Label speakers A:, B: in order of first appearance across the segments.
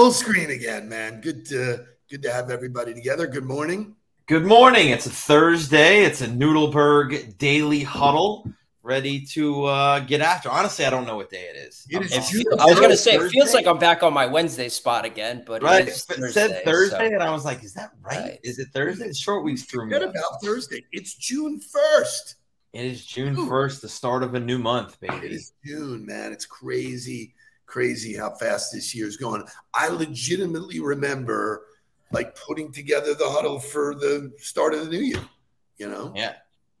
A: full screen again, man. Good to good to have everybody together. Good morning.
B: Good morning. It's a Thursday. It's a Nudelberg daily huddle. Ready to uh, get after. Honestly, I don't know what day it is.
A: It is
C: It feel- I was gonna say it feels like I'm back on my Wednesday spot again, but
B: right.
C: it is
B: It
C: Thursday,
B: said Thursday,
C: so-
B: and I was like, "Is that right?
C: Right.
B: Is it Thursday?" It's short weeks through me.
A: About Thursday. It's June first.
B: It is June first, the start of a new month, baby.
A: is June, man. It's crazy, crazy how fast this year's going. I legitimately remember like putting together the huddle for the start of the new year. You know,
B: Yeah.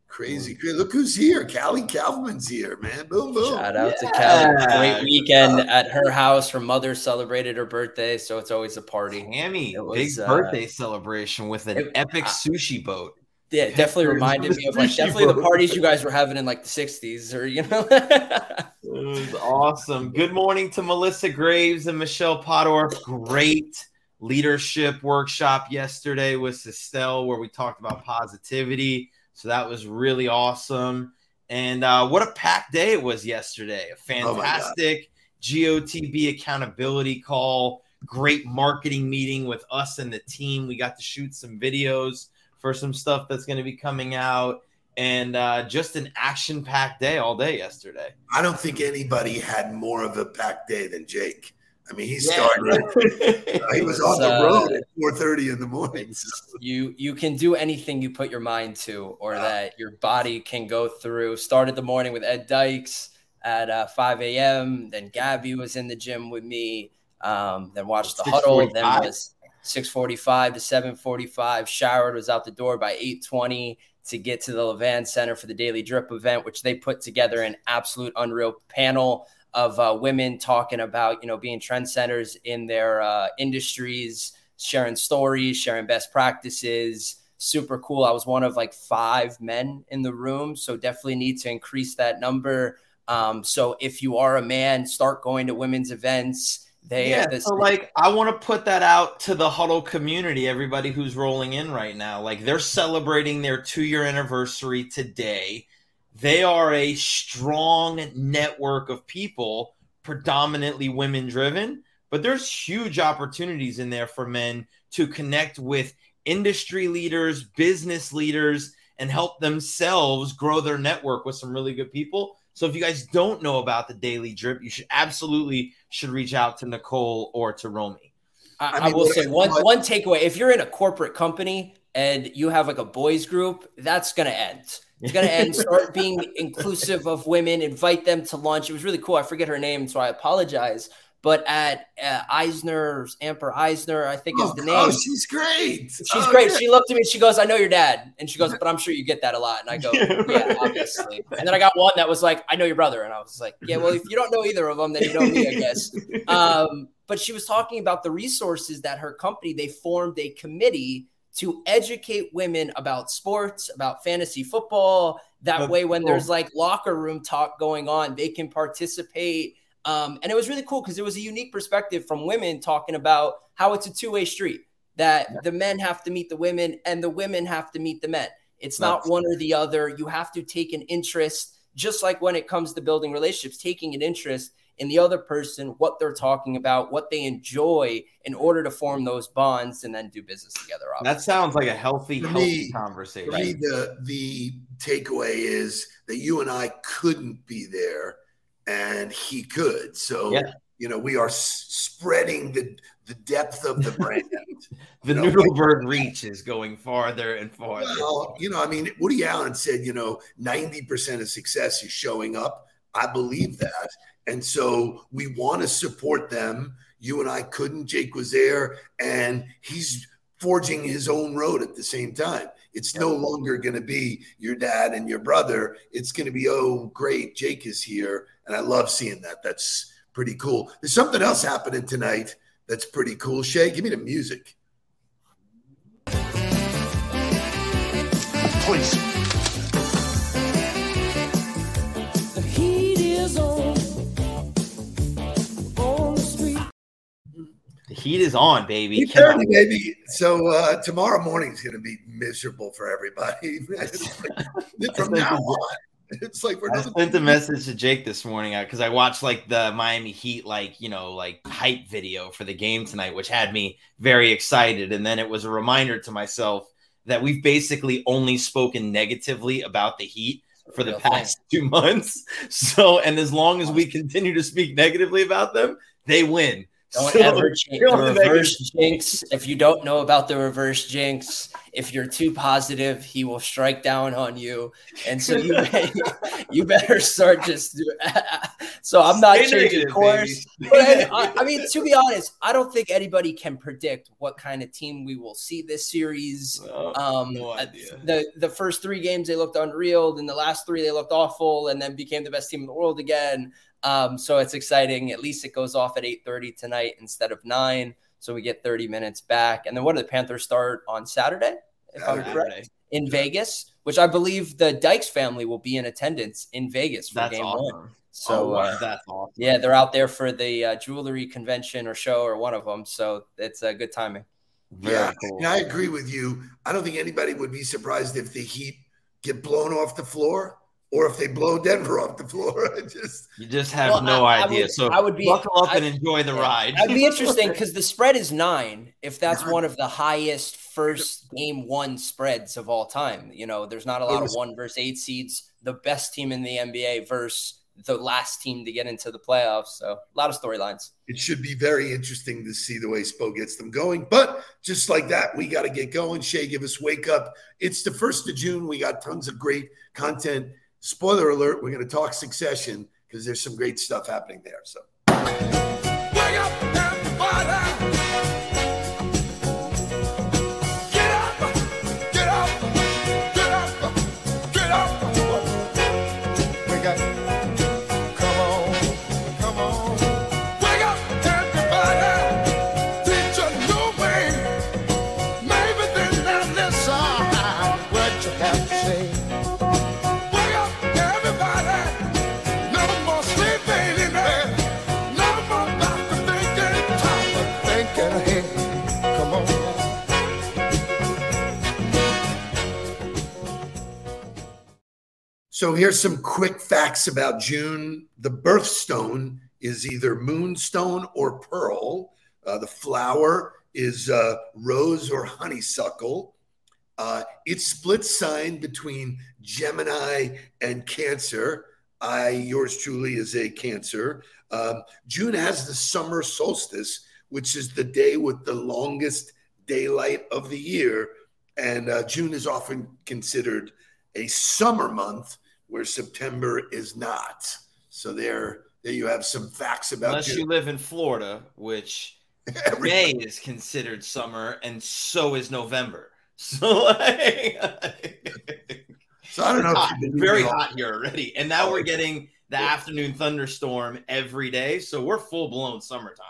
A: crazy. crazy. Look who's here. Callie Kaufman's here, man. Boom, boom.
C: Shout out to
B: Yeah.
C: Kelly. Great weekend at her house. Her mother celebrated her birthday, so it's always a party.
B: Hammy,
C: It
B: big
C: was, uh,
B: birthday celebration with an
C: it-
B: epic
C: uh,
B: sushi boat.
C: Yeah, it definitely reminded me of like
B: sushi
C: definitely the parties you guys were having in like the '60s, or you know.
B: It was awesome. Good morning to Melissa Graves and Michelle Pottorf. Great leadership workshop yesterday with Estelle where we talked about positivity. So that was really awesome. And uh, what a packed day it was yesterday. A
A: Oh
B: fantastic GOTB accountability call. Great marketing meeting with us and the team. We got to shoot some videos for some stuff that's going to be coming out. And uh, just an action packed day all day yesterday.
A: I don't think anybody had more of a packed day than Jake. I mean, he
B: Yeah.
A: started. he was on the
C: Uh,
A: road at 4:30 in the morning. so-
C: you you can do anything you put your mind to, or
A: Yeah.
C: that your body can go through. Started the morning with Ed Dykes at uh, 5 a.m. Then Gabby was in the gym with me. Um, then watched the huddle. Then
B: 6:45?
C: was 6:45 to 7:45. Showered was out the door by 8:20 to get to the Levan Center for the Daily Drip event, which they put together an absolute unreal panel of uh, women talking about you know being trendsetters in their uh, industries, sharing stories, sharing best practices. Super cool. I was one of like five men in the room, so definitely need to increase that number. Um, so if you are a man, start going to women's events. They
B: yeah,
C: this,
B: so like I want to put that out to the huddle community, everybody who's rolling in right now. Like they're celebrating their two year anniversary today. They are a strong network of people, predominantly women driven, but there's huge opportunities in there for men to connect with industry leaders, business leaders, and help themselves grow their network with some really good people. So if you guys don't know about the daily drip, you should absolutely should reach out to Nicole or to Romy.
C: I,
A: I
C: I will say one
A: what-
C: one takeaway: if you're in a corporate company and you have like a boys group, that's gonna end. It's gonna end. Start being inclusive of women. Invite them to lunch. It was really cool. I forget her name, so I apologize. But at uh, Eisner's, Amper Eisner, I think is
A: Oh,
C: the
A: oh,
C: name.
A: she's great.
C: She's
A: Oh,
C: great.
A: yeah.
C: She looked at me and she goes, I know your dad. And she goes, but I'm sure you get that a lot. And I go,
B: Yeah,
C: yeah, obviously. And then I got one that was like, I know your brother. And I was like, yeah, well, if you don't know either of them, then you know me, I guess. Um, but she was talking about the resources that her company, they formed a committee to educate women about sports, about fantasy football. That
B: That's
C: way, when
B: cool.
C: there's like locker room talk going on, they can participate. Um, and it was really cool because it was a unique perspective from women talking about how it's a two way street that the men have to meet the women and the women have to meet the men. It's not one or the other. You have to take an interest, just like when it comes to building relationships, taking an interest in the other person, what they're talking about, what they enjoy in order to form those bonds and then do business together.
B: That sounds like a healthy,
A: For
B: healthy
A: me-
B: conversation.
A: For me, the the takeaway is that you and I couldn't be there, and he could. So
B: Yeah.
A: you know, we are s- spreading the the depth of the brand.
B: The
A: No,
B: Nudelberg reach is going farther and farther.
A: well, you know, I mean, Woody Allen said, you know, ninety percent of success is showing up. I believe that, and so we want to support them. You and I couldn't. Jake was there, and he's forging his own road at the same time. It's no longer going to be your dad and your brother. It's going to be, oh, great, Jake is here. And I love seeing that. That's pretty cool. There's something else happening tonight that's pretty cool. Shay, give me the music.
D: please.
E: The heat is on,
B: baby.
A: 8:30, baby. So uh, tomorrow morning is going to be miserable for everybody. It's like- from now on, it's like we're
B: I
A: doing
B: sent a message to Jake this morning because I watched like the Miami Heat, like, you know, like hype video for the game tonight, which had me very excited. And then it was a reminder to myself that we've basically only spoken negatively about the Heat for the past two months. So, and as long as we continue to speak negatively about them, they win.
C: Don't
B: So,
C: ever change the reverse jinx. If you don't know about the reverse jinx, if you're too positive, he will strike down on you. And so you you better start just. Do, so I'm not
B: Stay
C: changing
B: negative,
C: course. But I, I- I mean, to be honest, I don't think anybody can predict what kind of team we will see this series.
B: Oh,
C: Um,
B: no
C: uh,
B: idea.
C: the the first three games they looked unreal, then the last three they looked awful, and then became the best team in the world again. Um, so it's exciting. At least it goes off at eight thirty tonight instead of nine, so we get thirty minutes back. And then what do the Panthers start on Saturday? If I'm correct, in Vegas, which I believe the Dykes family will be in attendance in Vegas for
B: That's
C: game one. So
B: Oh, wow,
C: uh,
B: that's awesome.
C: yeah, they're out there for the uh, jewelry convention or show or one of them. So it's a good timing.
B: Very
A: yeah,
B: cool.
A: and I agree with you. I don't think anybody would be surprised if the Heat get blown off the floor or if they blow Denver off the floor. I just
B: You just have
C: Well,
B: no
C: I- I
B: idea.
C: would-
B: so
C: I would be-
B: buckle up
C: I-
B: and enjoy the ride.
C: That'd be interesting because the spread is nine. If that's
A: Nine.
C: one of the highest first game one spreads of all time, you know, there's not a lot of one versus eight seeds. The best team in the NBA versus the last team to get into the playoffs. So a lot of storylines.
A: it should be very interesting to see the way Spo gets them going. But just like that, we got to get going. Shay, give us wake up. It's the first of June. We got tons of great content. Spoiler alert: We're going to talk Succession because there's some great stuff happening there. So. So here's some quick facts about June. The birthstone is either moonstone or pearl. Uh, the flower is uh, rose or honeysuckle. Uh, it's split sign between Gemini and Cancer. I, yours truly, is a Cancer. Um, June has the summer solstice, which is the day with the longest daylight of the year. And uh, June is often considered a summer month where September is not. So there, there you have some facts about
B: Unless you
A: June.
B: live in Florida, which
A: Every-
B: May is considered summer, and so is November. So like,
A: so I don't know.
B: hot,
A: you
B: very hot here already, and now we're getting the
A: Yeah.
B: afternoon thunderstorm every day. So we're full blown summertime.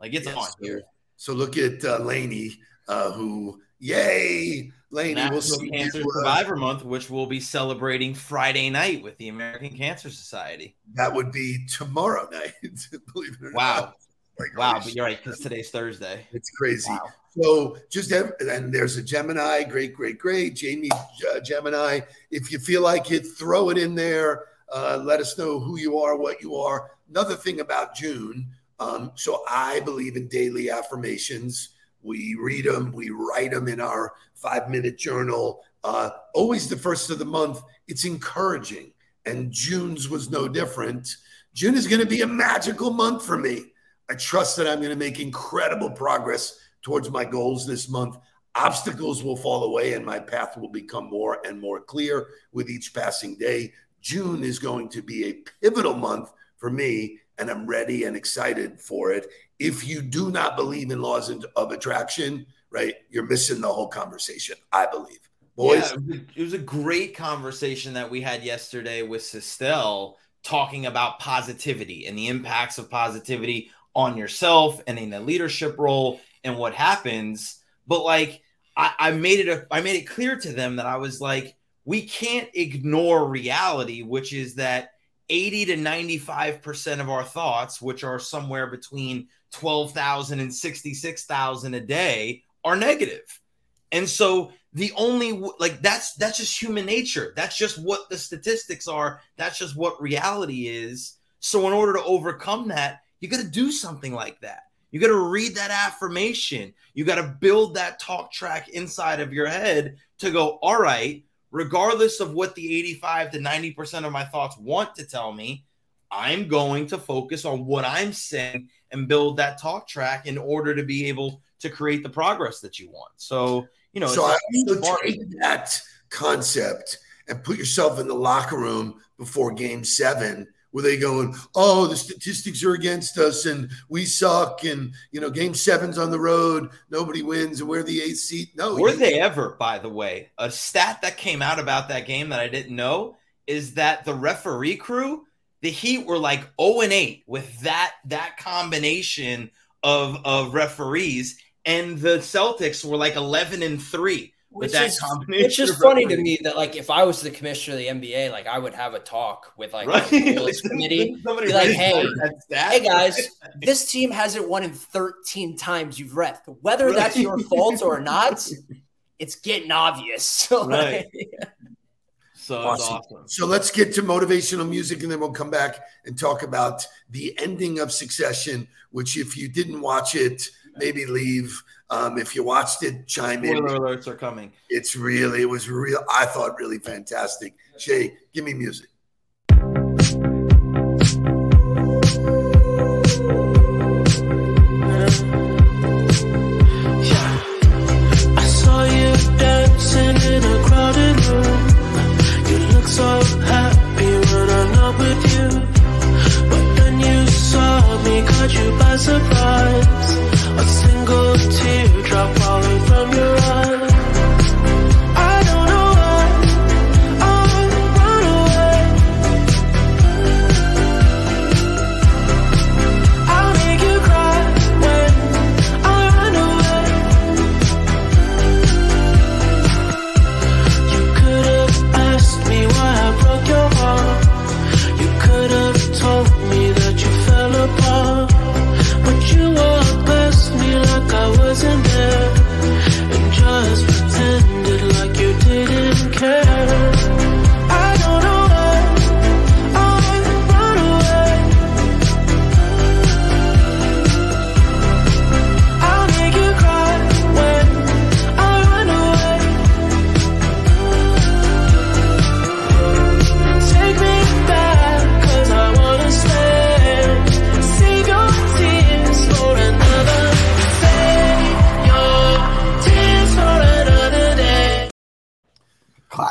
B: Like it's
A: Yes,
B: on here.
A: So look at uh, Laney, uh, who, yay, Laney, we'll
B: National
A: see
B: Cancer
A: you, uh,
B: Survivor Month, which we'll be celebrating Friday night with the American Cancer Society.
A: that would be tomorrow night. believe it or
B: Wow.
A: not. Like,
B: Wow, but you're right because today's Thursday.
A: It's crazy.
B: Wow.
A: So just have, and there's a Gemini, great, great, great. Jamie uh, Gemini. If you feel like it, throw it in there. Uh, let us know who you are, what you are. Another thing about June. Um, so I believe in daily affirmations. We read them, we write them in our five minute journal. Uh, always the first of the month. It's encouraging, and June's was no different. June is going to be a magical month for me. I trust that I'm going to make incredible progress towards my goals this month. Obstacles will fall away and my path will become more and more clear with each passing day. June is going to be a pivotal month for me, and I'm ready and excited for it. If you do not believe in laws of attraction, right, you're missing the whole conversation, I believe. Boys,
B: Yeah, it was a- great conversation that we had yesterday with Estelle talking about positivity and the impacts of positivity on yourself and in the leadership role and what happens. But like I, I made it a, I made it clear to them that I was like, we can't ignore reality, which is that 80 to 95% of our thoughts, which are somewhere between 12,000 and 66,000 a day, are negative. And so the only like that's that's just human nature. That's just what the statistics are. That's just what reality is. So in order to overcome that, you got to do something like that. You got to read that affirmation. You got to build that talk track inside of your head to go, all right, regardless of what the 85 to 90% of my thoughts want to tell me, I'm going to focus on what I'm saying and build that talk track in order to be able to create the progress that you want. So, you know,
A: so I also take that concept and put yourself in the locker room before game seven where they going, oh, the statistics are against us and we suck and you know, game seven's on the road, nobody wins, and we're the eighth seat. No,
B: were they ever, by the way, a stat that came out about that game that I didn't know is that the referee crew, the Heat were like 0 and 8 with that that combination of of referees, and the Celtics were like 11 and 3
C: which is, which is funny to me that like if I was the commissioner of the NBA, like I would have a talk with like right? the committee, be like, hey, hey guys, this team hasn't won in 13 times you've ref. Whether right. that's your fault or not, it's getting obvious. So, right.
B: So awesome. awesome.
A: So let's get to motivational music and then we'll come back and talk about the ending of Succession, which if you didn't watch it, maybe leave. Um, if you watched it, chime
B: Spoiler
A: in.
B: Spoiler alerts are coming.
A: It's really, it was real. I thought really fantastic. Shay, give me music.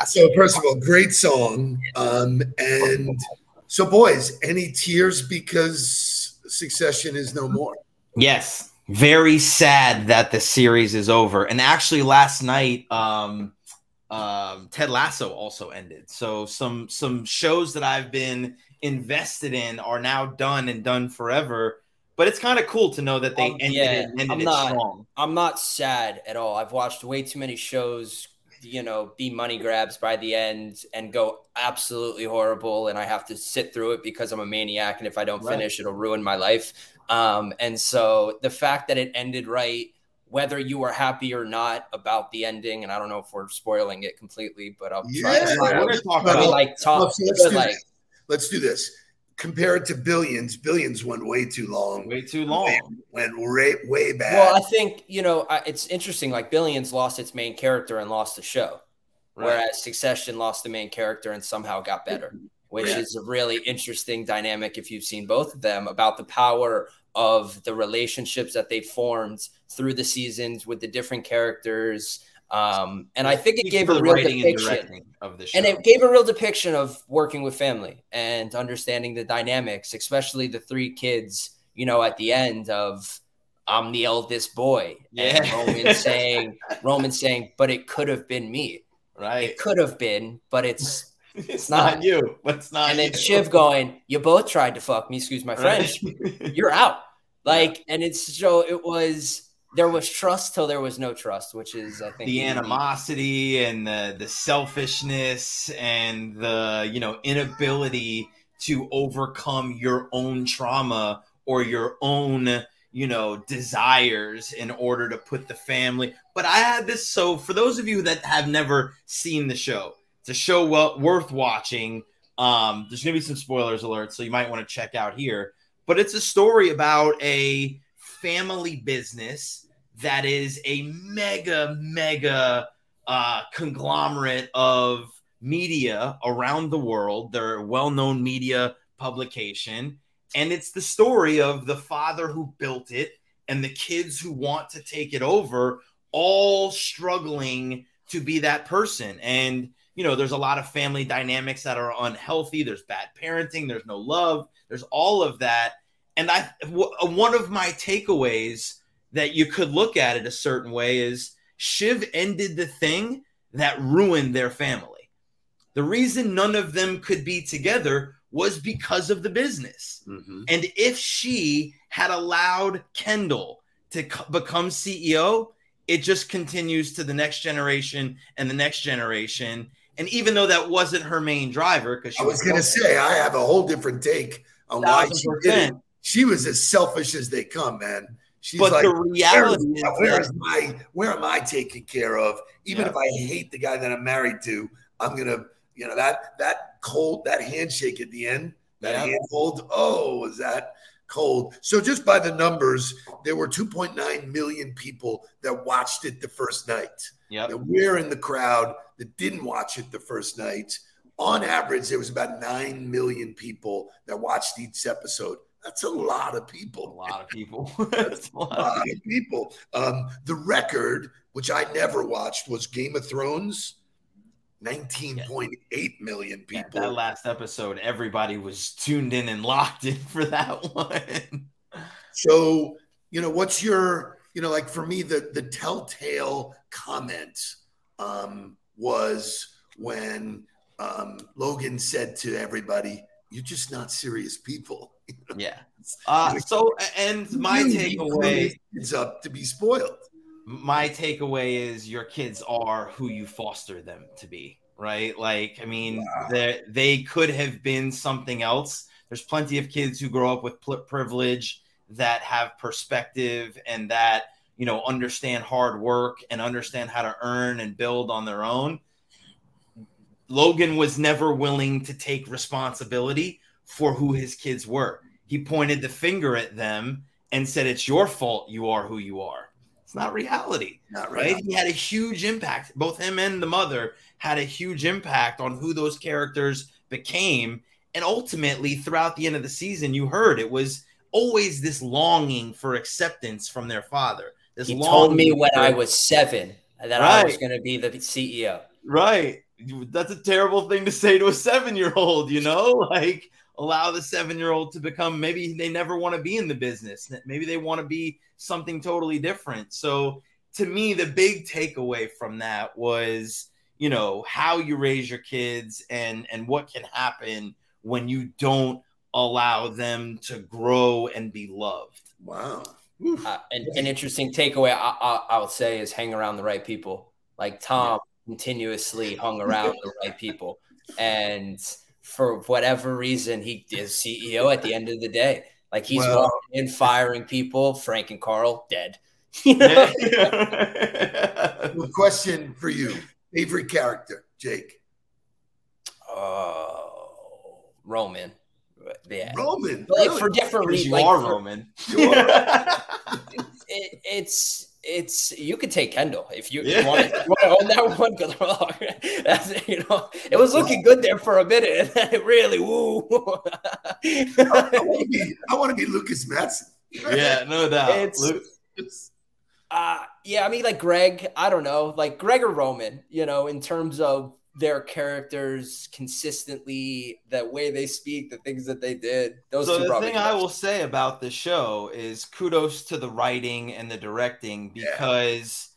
F: So
A: first of all, great song. Um, and so boys, any tears because Succession is no more?
B: Yes. Very sad that the series is over. And actually last night, um, um, Ted Lasso also ended. So some some shows that I've been invested in are now done and done forever. But it's kind of cool to know that they
C: Um,
B: ended,
C: yeah,
B: it, ended
C: I'm
B: it
C: not-
B: strong.
C: I'm not sad at all. I've watched way too many shows, you know, be money grabs by the end and go absolutely horrible. And I have to sit through it because I'm a maniac. And if I don't
B: Right.
C: finish, it'll ruin my life. Um, and so the fact that it ended right, whether you were happy or not about the ending, and I don't know if we're spoiling it completely, but I'll try
A: Yeah.
C: to
B: We're gonna talk
A: Well,
C: I mean,
B: about
C: like top,
A: Well, so let's do
C: like
A: this. Let's do this. Compare it to Billions. Billions went way too long.
B: way too long.
A: Went way, way back.
C: Well, I think you know I, it's interesting. Like Billions lost its main character and lost the show,
B: Right.
C: whereas Succession lost the main character and somehow got better, which
A: Yeah.
C: is a really interesting dynamic if you've seen both of them about the power of the relationships that they formed through the seasons with the different characters. Um, and I think it gave a real depiction
B: of the show.
C: and it gave a real depiction of working with family and understanding the dynamics, especially the three kids, you know, at the end of I'm the eldest boy. And
B: Yeah.
C: Roman saying Roman saying, but it could have been me.
B: right.
C: It could have been, but it's
B: It's
C: not.
B: not you, but it's not
C: and then
B: you.
C: Shiv going, You both tried to fuck me, excuse my
B: Right?
C: French. You're out. Like, and it's so it was there was trust till there was no trust, which is I think
B: the animosity and the the selfishness and the you know inability to overcome your own trauma or your own you know desires in order to put the family. But i had this so for those of you that have never seen the show it's a show well worth watching. Um there's gonna be some spoilers alert so you might want to check out here. But it's a story about a family business that is a mega mega uh conglomerate of media around the world. They're a well-known media publication. And it's the story of the father who built it and the kids who want to take it over all struggling to be that person. And you know there's a lot of family dynamics that are unhealthy. There's bad parenting. There's no love. There's all of that. And i w- one of my takeaways that you could look at it a certain way is shiv ended the thing that ruined their family the reason none of them could be together was because of the business
A: Mhm.
B: and if she had allowed Kendall to become CEO, it just continues to the next generation and the next generation. And even though that wasn't her main driver, because
A: I was going to say I have a whole different take on why she did it. She was as selfish as they come, man. She's
B: but
A: like,
B: the reality is,
A: where
B: that-
A: is my where am I taken care of? Even
B: Yeah.
A: if I hate the guy that I'm married to, I'm gonna, you know, that that cold that handshake at the end, that
B: Yeah.
A: handhold. Oh, was that cold? So just by the numbers, there were 2.9 million people that watched it the first night.
B: Yep.
A: And we're in the crowd that didn't watch it the first night. On average, there was about 9 million people that watched each episode. That's a lot of people.
B: a lot of people. That's a lot
A: A
B: of
A: lot of people. Um, the record, which I never watched, was Game of Thrones. 19.8 million
B: Yeah,
A: people.
B: that last episode, everybody was tuned in and locked in for that one.
A: So, you know, what's your, you know, like for me, the the telltale comment um, was when um, Logan said to everybody, "You're just not serious people."
B: yeah. Uh, so, and my
A: You need to grow
B: takeaway.
A: is up to be spoiled.
B: my takeaway is your kids are who you foster them to be right like i mean
A: Wow.
B: they they could have been something else there's plenty of kids who grow up with privilege that have perspective and that you know understand hard work and understand how to earn and build on their own logan was never willing to take responsibility for who his kids were he pointed the finger at them and said it's your fault you are who you are it's not reality
A: Not
B: right?
A: right.
B: He had a huge impact. Both him and the mother had a huge impact on who those characters became. And ultimately, throughout the end of the season, you heard it was always this longing for acceptance from their father. This
C: He told me when I was seven that I was going to be the CEO.
B: right. That's a terrible thing to say to a seven year old, you know? Like, allow the seven year old to become maybe they never want to be in the business. Maybe they want to be something totally different. So, to me, the big takeaway from that was, you know, how you raise your kids and and what can happen when you don't allow them to grow and be loved.
A: Wow.
C: Uh, and an interesting takeaway I, I, I would say is hang around the right people. Like Tom continuously hung around the right people, and for whatever reason, he is CEO at the end of the day. Like he's
A: Well-
C: walking in, firing people. Frank and Carl dead. You?
A: Well, question for you: favorite character, Jake?
C: Oh, Roman. Yeah.
A: Roman.
C: But like
A: really?
C: for different reasons.
B: you
C: Like
B: are
C: for-
B: Roman.
A: You are.
C: it, it's it's you could take Kendall if you,
B: Yeah.
C: you want to own that one. Good luck. That's you know it was looking good there for a minute, and then it really woo.
A: I want to be. I want to be Lukas Matsson.
B: yeah, no doubt.
C: It's-
B: Lu-
C: uh, yeah, I mean like Greg. I don't know, like Greg or Roman. You know, in terms of their characters consistently, the way they speak, the things that they did. Those
B: so
C: two
B: the thing I will say about the show is kudos to the writing and the directing because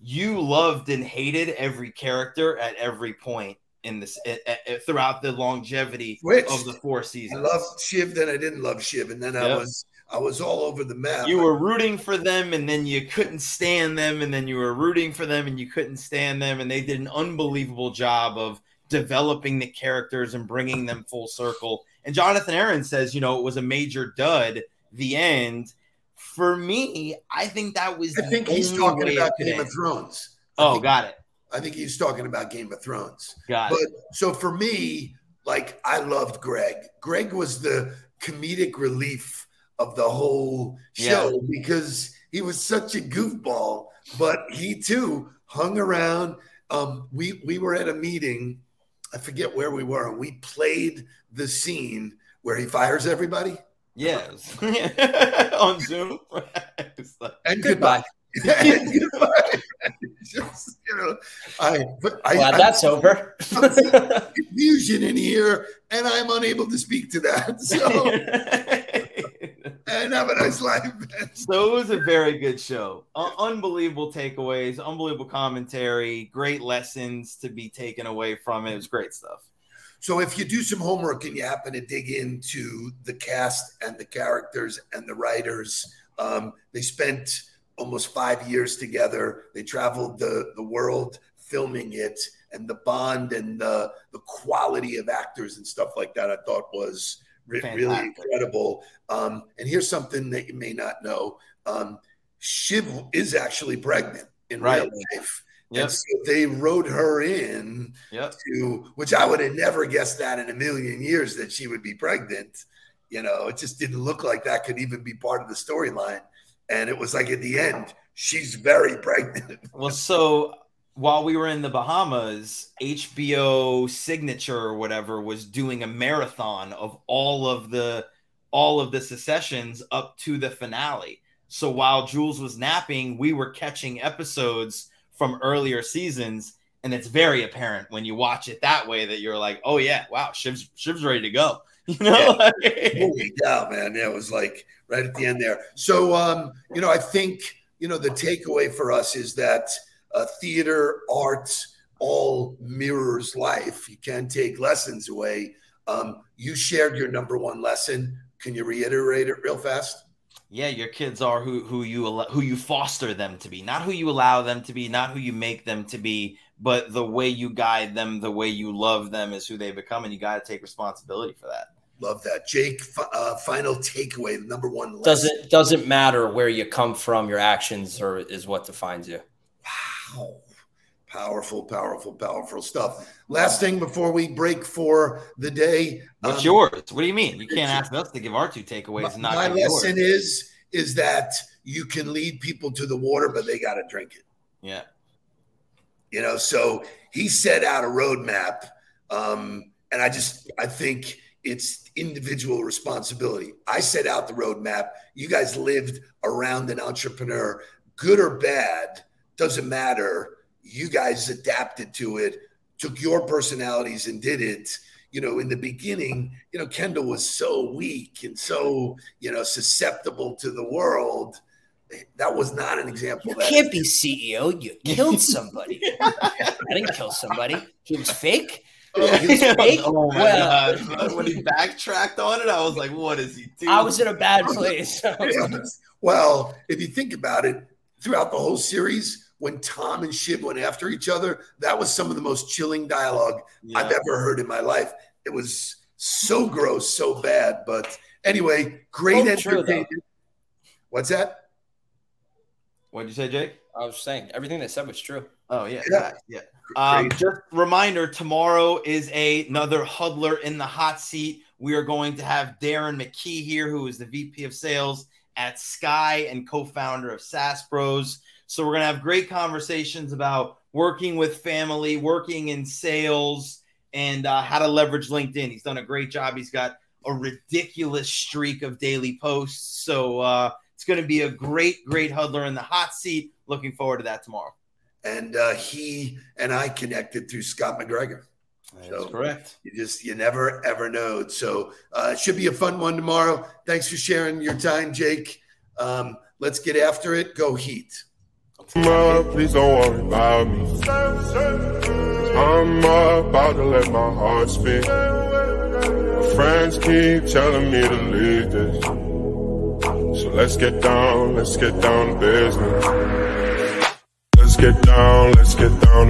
B: you loved and hated every character at every point in this at, at- throughout the longevity
A: Switched.
B: of the four seasons.
A: I loved Shiv, then I didn't love Shiv, and then I was I was all over the map.
B: You were rooting for them, and then you couldn't stand them, and then you were rooting for them, and you couldn't stand them, and they did an unbelievable job of developing the characters and bringing them full circle. And Jonathan Aaron says, you know, it was a major dud. The end. For me, I think that was.
A: I think he's talking about Game of. Thrones. I
B: Oh,
A: think-
B: got it.
A: I think he's talking about Game of Thrones.
B: Got
A: But
B: it.
A: so for me, like I loved Greg. Greg was the comedic relief of the whole show because he was such a goofball, but he too hung around. Um, we we were at a meeting, I forget where we were, and we played the scene where he fires everybody.
B: Yes. On Zoom. Like-
A: And
C: Goodbye.
A: goodbye. And goodbye. Just, you know, I but I,
C: Glad
A: I-
C: that's over.
A: confusion in here, and I'm unable to speak to that. So, and have a nice life.
B: so it was a very good show. Un- unbelievable takeaways, unbelievable commentary, great lessons to be taken away from it. It was great stuff.
A: So, if you do some homework and you happen to dig into the cast and the characters and the writers, um, they spent almost five years together. They traveled the, the world filming it, and the bond and the, the quality of actors and stuff like that, I thought was re- really incredible. Um, and here's something that you may not know um, Shiv is actually pregnant in
B: Right.
A: real life.
B: Yep.
A: And so they wrote her in
B: Yep.
A: to which I would have never guessed that in a million years that she would be pregnant. You know, it just didn't look like that could even be part of the storyline. And it was like at the end, she's very pregnant.
B: Well, so while we were in the Bahamas, HBO Signature or whatever was doing a marathon of all of the all of the Successions up to the finale. So while Jules was napping, we were catching episodes from earlier seasons, and it's very apparent when you watch it that way that you're like, "Oh yeah, wow, Shiv's Shiv's ready to go." You know,
A: Holy cow, man. Yeah, it was like right at the end there. So um, you know, I think, you know, the takeaway for us is that uh, theater, arts, all mirrors life. You can't take lessons away. Um, you shared your number one lesson. Can you reiterate it real fast?
B: Yeah, your kids are who who you who you foster them to be, not who you allow them to be, not who you make them to be, but the way you guide them, the way you love them is who they become, and you got to take responsibility for that.
A: Love that, Jake. fi- Uh, final takeaway, number one lesson.
C: doesn't doesn't matter where you come from. Your actions are is what defines you.
A: Wow. Powerful, powerful, powerful stuff. Last thing before we break for the day.
B: What's
A: um,
B: yours? What do you mean? You can't ask us to give our two takeaways
A: My,
B: not
A: my
B: give yours.
A: lesson is is that you can lead people to the water, but they got to drink it.
B: Yeah,
A: You know, so he set out a roadmap, um, and I just I think it's individual responsibility. I set out the roadmap. You guys lived around an entrepreneur, good or bad, doesn't matter. You guys adapted to it, took your personalities and did it. You know, in the beginning, you know, Kendall was so weak and so, you know, susceptible to the world. That was not an example.
C: You
A: that
C: can't be CEO. You killed somebody. I didn't kill somebody. He was fake. Oh, he was fake.
B: oh my
C: Well,
B: god! When he backtracked on it, I was like, "What is he doing?"
C: I was in a bad place.
A: Well, if you think about it, throughout the whole series, when Tom and Shiv went after each other, that was some of the most chilling dialogue I've ever heard in my life. It was so gross, so bad. But anyway, great
C: true,
A: entertainment. What's that?
B: What'd you say, Jake?
C: I was saying everything they said was true.
B: Oh yeah,
A: Yeah.
B: yeah. Um, just reminder: tomorrow is a, another huddler in the hot seat. We are going to have Darren McKee here, who is the VP of Sales at Sky and co-founder of SaaS Bros. So we're going to have great conversations about working with family, working in sales, and uh, how to leverage LinkedIn. He's done a great job. He's got a ridiculous streak of daily posts. So uh, it's going to be a great, great huddler in the hot seat. Looking forward to that tomorrow.
A: And uh, he and I connected through Scott McGregor.
B: That's
A: So-
B: correct.
A: You just you never ever know. So uh, it should be a fun one tomorrow. Thanks for sharing your time, Jake. Um, let's get after it. Go Heat.
G: Ma, please don't worry about me. I'm about to let my heart speak. My friends keep telling me to leave this. So let's get down, let's get down to business. Let's get down, let's get down